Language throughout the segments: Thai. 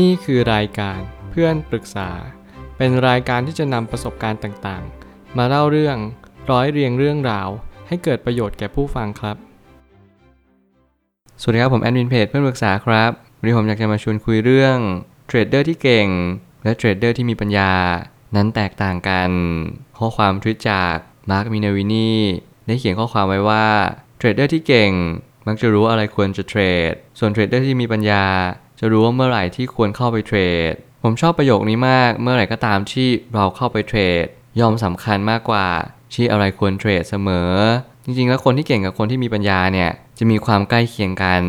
นี่คือรายการเพื่อนปรึกษา เป็นรายการที่จะนำประสบการณ์ต่างๆ มาเล่าเรื่องร้อยเรียงเรื่องราว ให้เกิดประโยชน์แก่ผู้ฟังครับ สวัสดีครับ ผมแอดมินเพจเพื่อนปรึกษาครับวันนี้ผมอยากจะมาชวนคุยเรื่อง trader ที่เก่ง และ trader ที่มีปัญญา นั้นแตกต่างกัน ข้อความทวิตจาก Mark Minervini ได้เขียนข้อความไว้ว่า trader ที่เก่งมักจะรู้อะไรควรจะ trade ส่วน trader ที่มีปัญญา จะรู้ว่าเมื่อไหร่ที่ควรเข้าไป trade ผมชอบประโยคนี้มาก เมื่อไหร่ก็ตามที่เราเข้าไป trade ย่อมสำคัญมากกว่าที่อะไรควร trade เสมอ จริงๆ แล้วคนที่เก่งกับคนที่มีปัญญาเนี่ยจะมีความใกล้เคียงกัน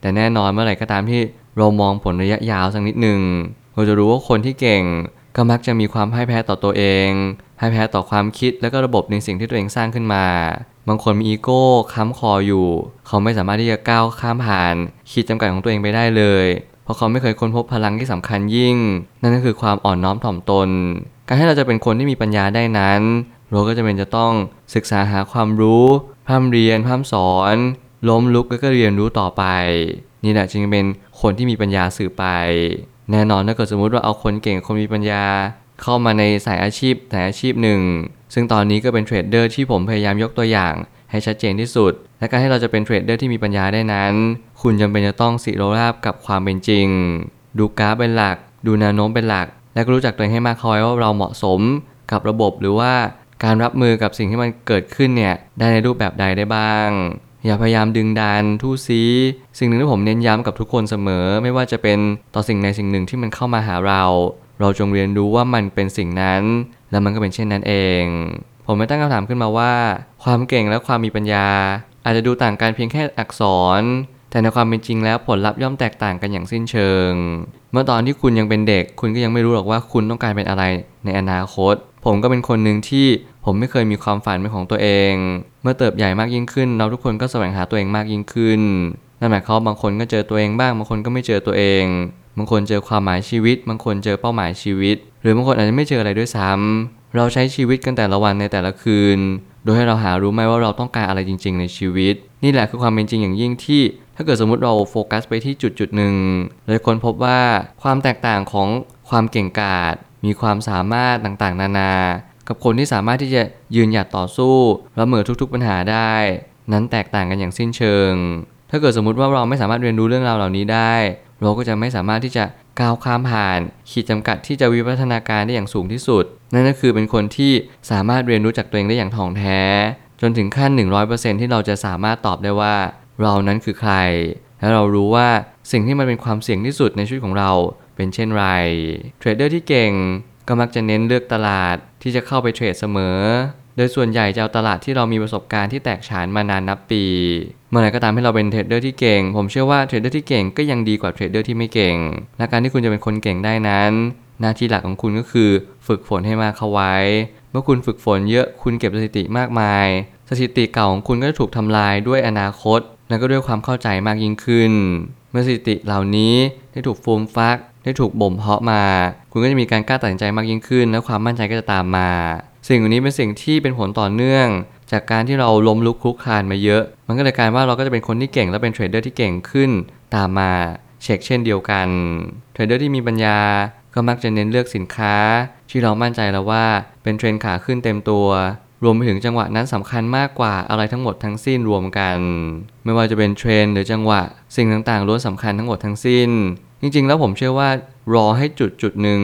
แต่แน่นอนเมื่อไหร่ก็ตามที่เรามองผลระยะยาวสักนิดหนึ่งเราจะรู้ว่าคนที่เก่งก็มักจะมีความพ่ายแพ้ต่อตัวเองพ่ายแพ้ต่อความคิดและก็ระบบในสิ่งที่ตัวเองสร้างขึ้นมา บางคนมีอีโก้ค้ำคออยู่ เขาไม่สามารถที่จะก้าวข้ามผ่านขีดจำกัดของตัวเองไปได้เลย เพราะเขาไม่เคยค้นพบพลังที่สำคัญยิ่ง นั่นก็คือความอ่อนน้อมถ่อมตน การให้เราจะเป็นคนที่มีปัญญาได้นั้น เราก็จะเป็นจะต้องศึกษาหาความรู้พร่ำเรียนพร่ำสอน ล้มลุกแล้วก็เรียนรู้ต่อไป นี่แหละจึงเป็นคนที่มีปัญญาสื่อไป แน่นอนถ้าเกิดสมมุติว่าเอาคนเก่งคนมีปัญญา เข้ามาในสายอาชีพสายอาชีพหนึ่ง ซึ่งตอนนี้ก็เป็น trader ที่ผมพยายามยกตัวอย่าง ให้ชัดเจนที่สุด และการให้เราจะเป็น trader ที่มีปัญญาได้นั้น คุณจำเป็นจะต้องศิโรราบกับความเป็นจริง ดูกราฟเป็นหลัก ดูแนวโน้มเป็นหลัก และก็รู้จักตัวเองให้มากพอว่าเราเหมาะสมกับระบบหรือว่าการรับมือกับสิ่งที่มันเกิดขึ้นเนี่ยได้ในรูปแบบใดได้บ้างอย่าพยายามดึงดันทู่ซี้สิ่งหนึ่งที่ผมเน้นย้ำกับทุกคนเสมอ ไม่ว่าจะเป็นต่อสิ่งในสิ่งหนึ่งที่มันเข้ามาหาเรา เราจงเรียนรู้ว่ามันเป็นสิ่งนั้น และมันก็เป็นเช่นนั้นเอง ผมไม่ตั้งคำถามขึ้นมาว่า ความเก่งและความมีปัญญา อาจจะดูต่างกันเพียงแค่อักษร แต่ในความเป็นจริงแล้วผลลัพธ์ย่อมแตกต่างกันอย่างสิ้นเชิง เมื่อตอนที่คุณยังเป็นเด็ก คุณก็ยังไม่รู้หรอกว่าคุณต้องการเป็นอะไรในอนาคต ผมก็เป็นคนหนึ่งที่ผมไม่เคยมีความฝันเป็นของตัวเอง เมื่อเติบใหญ่มากยิ่งขึ้น เราทุกคนก็แสวงหาตัวเองมากยิ่งขึ้นนั่นหมายความบางคนก็เจอตัวเองบ้าง บางคนก็ไม่เจอตัวเอง บางคนเจอความหมายชีวิต บางคนเจอเป้าหมายชีวิต หรือบางคนอาจจะไม่เจออะไรด้วยซ้ำเราใช้ชีวิตกันแต่ละวันในแต่ละคืน โดยให้เราหารู้ไหมว่าเราต้องการอะไรจริง ๆ ในชีวิต นี่แหละคือความเป็นจริงอย่างยิ่งที่ ถ้าเกิดสมมติเราโฟกัสไปที่จุดจุดหนึ่งเลยค้นพบว่าความแตกต่างของความเก่งกาจมีความสามารถต่างๆ นานา กับคนที่สามารถที่จะยืนหยัดต่อสู้รับมือทุกๆปัญหาได้ นั้นแตกต่างกันอย่างสิ้นเชิง ถ้าเกิดสมมติว่าเราไม่สามารถเรียนรู้เรื่องราวเหล่านี้ได้ เราก็จะไม่สามารถที่จะก้าวข้ามผ่าน ขีดจำกัดที่จะวิวัฒนาการได้อย่างสูงที่สุด นั่นก็คือเป็นคนที่สามารถเรียนรู้จากตัวเองได้อย่างถ่องแท้ จนถึงขั้น 100%ที่เราจะสามารถตอบได้ว่า เรานั้นคือใคร และเรารู้ว่าสิ่งที่มันเป็นความเสี่ยงที่สุดในชีวิตของเราเป็นเช่นไรเทรดเดอร์ที่เก่งก็มักจะเน้นเลือกตลาดที่จะเข้าไปเทรดเสมอ โดยส่วนใหญ่จะเอาตลาดที่เรามีประสบการณ์ที่แตกฉานมานานนับปี เมื่อไหร่ก็ตามให้เราเป็น trader ที่เก่ง ผมเชื่อว่า trader ที่เก่งก็ยังดีกว่า trader ที่ไม่เก่ง และการที่คุณจะเป็นคนเก่งได้นั้น หน้าที่หลักของคุณก็คือฝึกฝนให้มากเข้าไว้ เมื่อคุณฝึกฝนเยอะคุณเก็บสถิติมากมาย สถิติเก่าของคุณก็จะถูกทำลายด้วยอนาคต และก็ด้วยความเข้าใจมากยิ่งขึ้น เมื่อสถิติเหล่านี้ได้ถูกฟูมฟักได้ถูกบ่มเพาะมา คุณก็จะมีการกล้าตัดสินใจมากยิ่งขึ้น และความมั่นใจก็จะตามมา สิ่งนี้เป็นสิ่งที่เป็นผลต่อเนื่อง จากการที่เราล้มลุกคลุกคลานมาเยอะ มันก็เลยกลายว่าเราก็จะเป็นคนที่เก่งและเป็น trader ที่เก่งขึ้น ตามมาเฉกเช่นเดียวกัน trader ที่มีปัญญาก็มักจะเน้นเลือกสินค้า ที่เรามั่นใจแล้วว่าเป็นเทรนขาขึ้นเต็มตัว รวมไปถึงจังหวะนั้นสำคัญมากกว่าอะไรทั้งหมดทั้งสิ้นรวมกัน ไม่ว่าจะเป็นเทรนหรือจังหวะ สิ่งต่างๆล้วนสำคัญทั้งหมดทั้งสิ้น จริงๆ แล้วผมเชื่อว่ารอให้จุดจุดหนึ่ง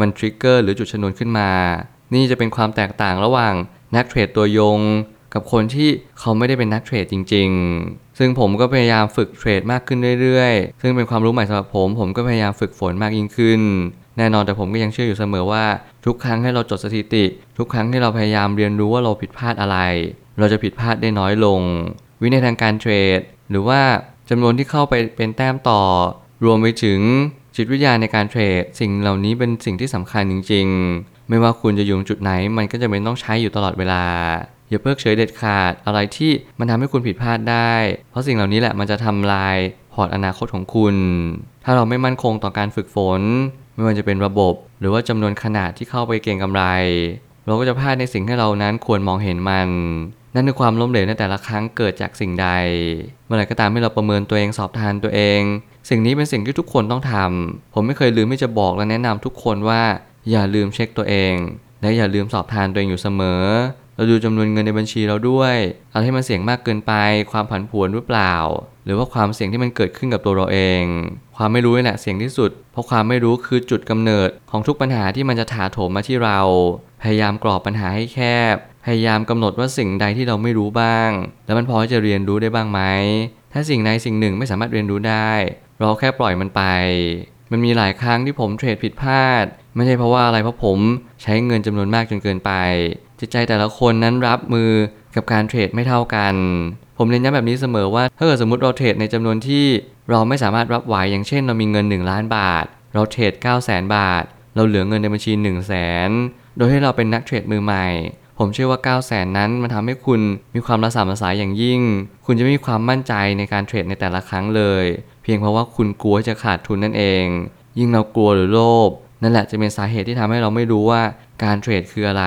มันทริกเกอร์หรือจุดชนวนขึ้นมา นี่จะเป็นความแตกต่างระหว่างนักเทรดตัวยง กับคนที่เขาไม่ได้เป็นนักเทรดจริง ๆ ซึ่งผมก็พยายามฝึกเทรดมากขึ้นเรื่อยๆ ซึ่งเป็นความรู้ใหม่สำหรับผม ผมก็พยายามฝึกฝนมากยิ่งขึ้น แน่นอนแต่ผมก็ยังเชื่ออยู่เสมอว่า ทุกครั้งให้เราจดสถิติ ทุกครั้งที่เราพยายามเรียนรู้ว่าเราผิดพลาดอะไร เราจะผิดพลาดได้น้อยลง วินัยทางการเทรด หรือว่าจำนวนที่เข้าไปเป็นแต้มต่อ รวมไปถึงจิตวิทยาในการเทรด สิ่งเหล่านี้เป็นสิ่งที่สำคัญจริง ๆ ไม่ว่าคุณจะอยู่จุดไหน มันก็จะเป็นต้องใช้อยู่ตลอดเวลา อย่าเพิกเฉยเด็ดขาด อะไรที่มันทำให้คุณผิดพลาดได้ เพราะสิ่งเหล่านี้แหละมันจะทำลายพอร์ตอนาคตของคุณ ถ้าเราไม่มั่นคงต่อการฝึกฝน ไม่ว่าจะเป็นระบบ หรือว่าจำนวนขนาดที่เข้าไปเก็งกำไร เราก็จะพลาดในสิ่งที่เรานั้นควรมองเห็นมัน นั่นคือความล้มเหลวในแต่ละครั้งเกิดจากสิ่งใด เมื่อไหร่ก็ตามที่เราประเมินตัวเองสอบทานตัวเอง สิ่งนี้เป็นสิ่งที่ทุกคนต้องทำผมไม่เคยลืมที่จะบอกและแนะนำทุกคนว่า อย่าลืมเช็คตัวเอง และอย่าลืมสอบทานตัวเองอยู่เสมอ เราดูจำนวนเงินในบัญชีเราด้วยเอาให้มันเสี่ยงมากเกินไป ความผันผวนหรือเปล่า หรือว่าความเสี่ยงที่มันเกิดขึ้นกับตัวเราเอง ความไม่รู้นี่แหละเสี่ยงที่สุด เพราะความไม่รู้คือจุดกำเนิดของทุกปัญหาที่มันจะถาโถมมาที่เรา พยายามกรอบปัญหาให้แคบ พยายามกำหนดว่าสิ่งใดที่เราไม่รู้บ้าง แล้วมันพอจะเรียนรู้ได้บ้างไหมถ้าสิ่งใดสิ่งหนึ่งไม่สามารถเรียนรู้ได้ เราแค่ปล่อยมันไป มันมีหลายครั้งที่ผมเทรดผิดพลาด ไม่ใช่เพราะว่าอะไรเพราะผมใช้เงินจำนวนมากจนเกินไป จิตใจแต่ละคนนั้นรับมือกับการเทรดไม่เท่ากัน ผมเน้นย้ำแบบนี้เสมอว่าถ้าเกิดสมมติเราเทรดในจำนวนที่เราไม่สามารถรับไหวอย่างเช่น เรามีเงิน 1 ล้านบาท เราเทรด 9 0 0 0 0 0 บาท เราเหลือเงินในบัญชี 1 0 0 0 0แสนโดยให้เราเป็นนักเทรดมือใหม่ ผมเชื่อว่า 9 0 0 0 0 0นั้นมันทำให้คุณมีความระสามระสายอย่างยิ่ง คุณจะไม่มีความมั่นใจในการเทรดในแต่ละครั้งเลย เพียงเพราะว่าคุณกลัวจะขาดทุนนั่นเอง ยิ่งเรากลัวหรือโลภ นั่นแหละจะเป็นสาเหตุที่ทำให้เราไม่รู้ว่าการเทรดคืออะไร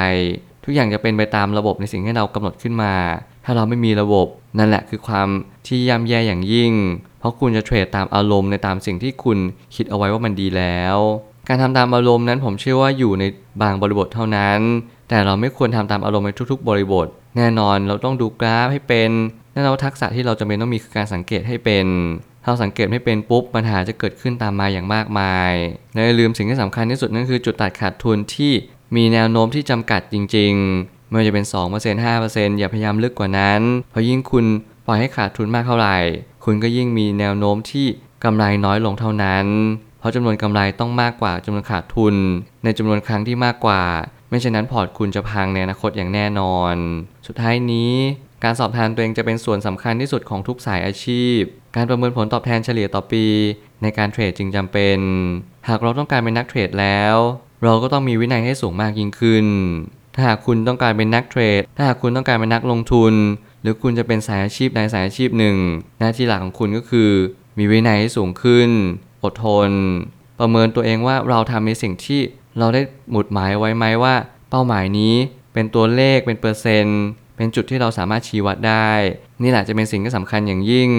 ทุกอย่างจะเป็นไปตามระบบในสิ่งที่เรากำหนดขึ้นมา ถ้าเราไม่มีระบบนั่นแหละคือความที่ย่ำแย่อย่างยิ่ง เพราะคุณจะเทรดตามอารมณ์ในตามสิ่งที่คุณคิดเอาไว้ว่ามันดีแล้ว การทำตามอารมณ์นั้นผมเชื่อว่าอยู่ในบางบริบทเท่านั้น แต่เราไม่ควรทำตามอารมณ์ในทุก ๆ บริบท แน่นอนเราต้องดูกราฟให้เป็นแน่นอนทักษะที่เราจำเป็นต้องมีคือการสังเกตให้เป็น ถ้าเราสังเกตไม่เป็นปุ๊บปัญหาจะเกิดขึ้นตามมาอย่างมากมายและอย่าลืมสิ่งที่สำคัญที่สุดนั่นคือจุดตัดขาดทุนที่มีแนวโน้มที่จำกัดจริงๆไม่ว่าจะเป็น 2% 5%อย่าพยายามลึกกว่านั้น เพราะยิ่งคุณปล่อยให้ขาดทุนมากเท่าไหร่ คุณก็ยิ่งมีแนวโน้มที่กำไรน้อยลงเท่านั้น เพราะจำนวนกำไรต้องมากกว่าจำนวนขาดทุน ในจำนวนครั้งที่มากกว่า ไม่เช่นนั้นพอร์ตคุณจะพังในอนาคตอย่างแน่นอน สุดท้ายนี้ การสอบทานตัวเองจะเป็นส่วนสำคัญที่สุดของทุกสายอาชีพ การประเมินผลตอบแทนเฉลี่ยต่อปี ในการเทรดจึงจำเป็น หากเราต้องการเป็นนักเทรดแล้ว เราก็ต้องมีวินัยให้สูงมากยิ่งขึ้น ถ้าหากคุณต้องการเป็นนักเทรด ถ้าหากคุณต้องการเป็นนักลงทุน หรือคุณจะเป็นสายอาชีพใดสายอาชีพหนึ่ง หน้าที่หลักของคุณก็คือ มีวินัยให้สูงขึ้น อดทน ประเมินตัวเองว่าเราทำในสิ่งที่เราได้หมุดหมายไว้ไหมว่า เป้าหมายนี้เป็นตัวเลขเป็นเปอร์เซ็นต์ เป็นจุดที่เราสามารถชี้วัดได้ นี่แหละจะเป็นสิ่งที่สำคัญอย่างยิ่ง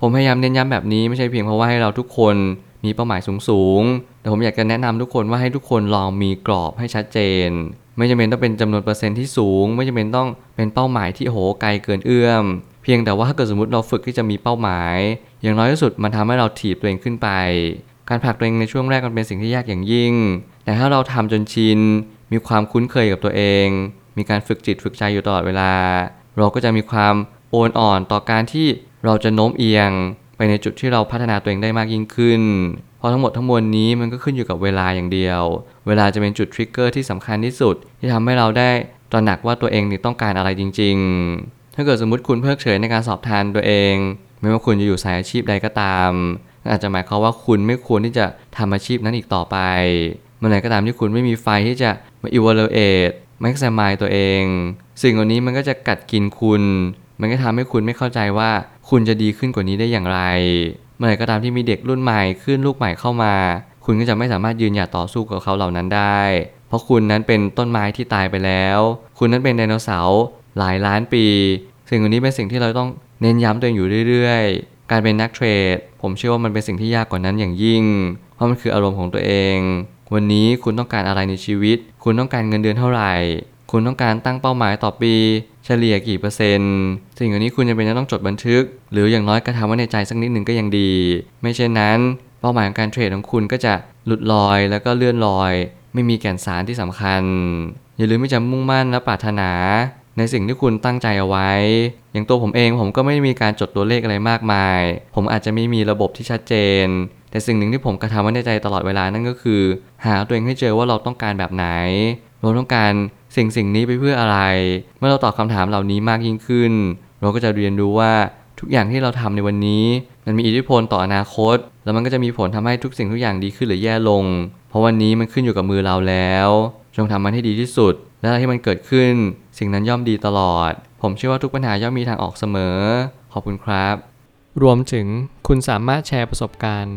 ผมพยายามเน้นย้ำแบบนี้ไม่ใช่เพียงเพราะว่าให้เราทุกคนมีเป้าหมายสูงๆแต่ผมอยากจะแนะนำทุกคนว่าให้ทุกคนลองมีกรอบให้ชัดเจน ไม่จำเป็นต้องเป็นจำนวนเปอร์เซ็นต์ที่สูง ไม่จำเป็นต้องเป็นเป้าหมายที่โหไกลเกินเอื้อม เพียงแต่ว่าถ้าเกิดสมมติเราฝึกที่จะมีเป้าหมาย อย่างน้อยที่สุดมันทำให้เราถีบตัวเองขึ้นไป การผลักตัวเองในช่วงแรกมันเป็นสิ่งที่ยากอย่างยิ่ง แต่ถ้าเราทำจนชิน มีความคุ้นเคยกับตัวเอง มีการฝึกจิตฝึกใจอยู่ตลอดเวลา เราก็จะมีความโอนอ่อนต่อการที่เราจะโน้มเอียงไปในจุดที่เราพัฒนาตัวเองได้มากยิ่งขึ้น เพราะทั้งหมดทั้งมวลนี้มันก็ขึ้นอยู่กับเวลาอย่างเดียว เวลาจะเป็นจุดทริกเกอร์ที่สำคัญที่สุด ที่ทำให้เราได้ตระหนักว่าตัวเองนี่ต้องการอะไรจริง ๆ ถ้าเกิดสมมติคุณเพิกเฉยในการสอบทานตัวเอง ไม่ว่าคุณจะอยู่สายอาชีพใดก็ตามอาจจะหมายความว่าคุณไม่ควรที่จะทำอาชีพนั้นอีกต่อไป เมื่อไหร่ก็ตามที่คุณไม่มีไฟที่จะมา evaluate มา examine ตัวเอง สิ่งเหล่านี้มันก็จะกัดกินคุณ มันก็ทำให้คุณไม่เข้าใจว่าคุณจะดีขึ้นกว่านี้ได้อย่างไร เมื่อไหร่ก็ตามที่มีเด็กรุ่นใหม่ขึ้นลูกใหม่เข้ามา คุณก็จะไม่สามารถยืนหยัดต่อสู้กับเขาเหล่านั้นได้ เพราะคุณนั้นเป็นต้นไม้ที่ตายไปแล้ว คุณนั้นเป็นไดโนเสาร์หลายล้านปี สิ่งเหล่านี้เป็นสิ่งที่เราต้องเน้นย้ำตัวเองอยู่เรื่อยๆ การเป็นนักเทรด ผมเชื่อว่ามันเป็นสิ่งที่ยากกว่านั้นอย่างยิ่ง เพราะมันคืออารมณ์ของตัวเอง วันนี้คุณต้องการอะไรในชีวิต คุณต้องการเงินเดือนเท่าไหร่ คุณต้องการตั้งเป้าหมายต่อปี เฉลี่ยกี่เปอร์เซ็นต์สิ่งเหล่านี้คุณจะเป็นจะต้องจดบันทึก หรืออย่างน้อยกระทำไว้ในใจสักนิดหนึ่งก็ยังดี ไม่เช่นนั้น เป้าหมายของการเทรดของคุณก็จะหลุดลอยแล้วก็เลื่อนลอย ไม่มีแก่นสารที่สำคัญ อย่าลืมที่จะมุ่งมั่นและปรารถนาในสิ่งที่คุณตั้งใจเอาไว้ อย่างตัวผมเองผมก็ไม่มีการจดตัวเลขอะไรมากมาย ผมอาจจะไม่มีระบบที่ชัดเจน แต่สิ่งหนึ่งที่ผมกระทำไว้ในใจตลอดเวลานั่นก็คือ หาตัวเองให้เจอว่าเราต้องการแบบไหน เราต้องการสิ่งสิ่งนี้ไปเพื่ออะไร เมื่อเราตอบคำถามเหล่านี้มากยิ่งขึ้น เราก็จะเรียนรู้ว่าทุกอย่างที่เราทำในวันนี้ มันมีอิทธิพลต่ออนาคต แล้วมันก็จะมีผลทำให้ทุกสิ่งทุกอย่างดีขึ้นหรือแย่ลง เพราะวันนี้มันขึ้นอยู่กับมือเราแล้ว จงทำมันให้ดีที่สุด และอะไรที่มันเกิดขึ้น สิ่งนั้นย่อมดีตลอด ผมเชื่อว่าทุกปัญหาย่อมมีทางออกเสมอ ขอบคุณครับ รวมถึงคุณสามารถแชร์ประสบการณ์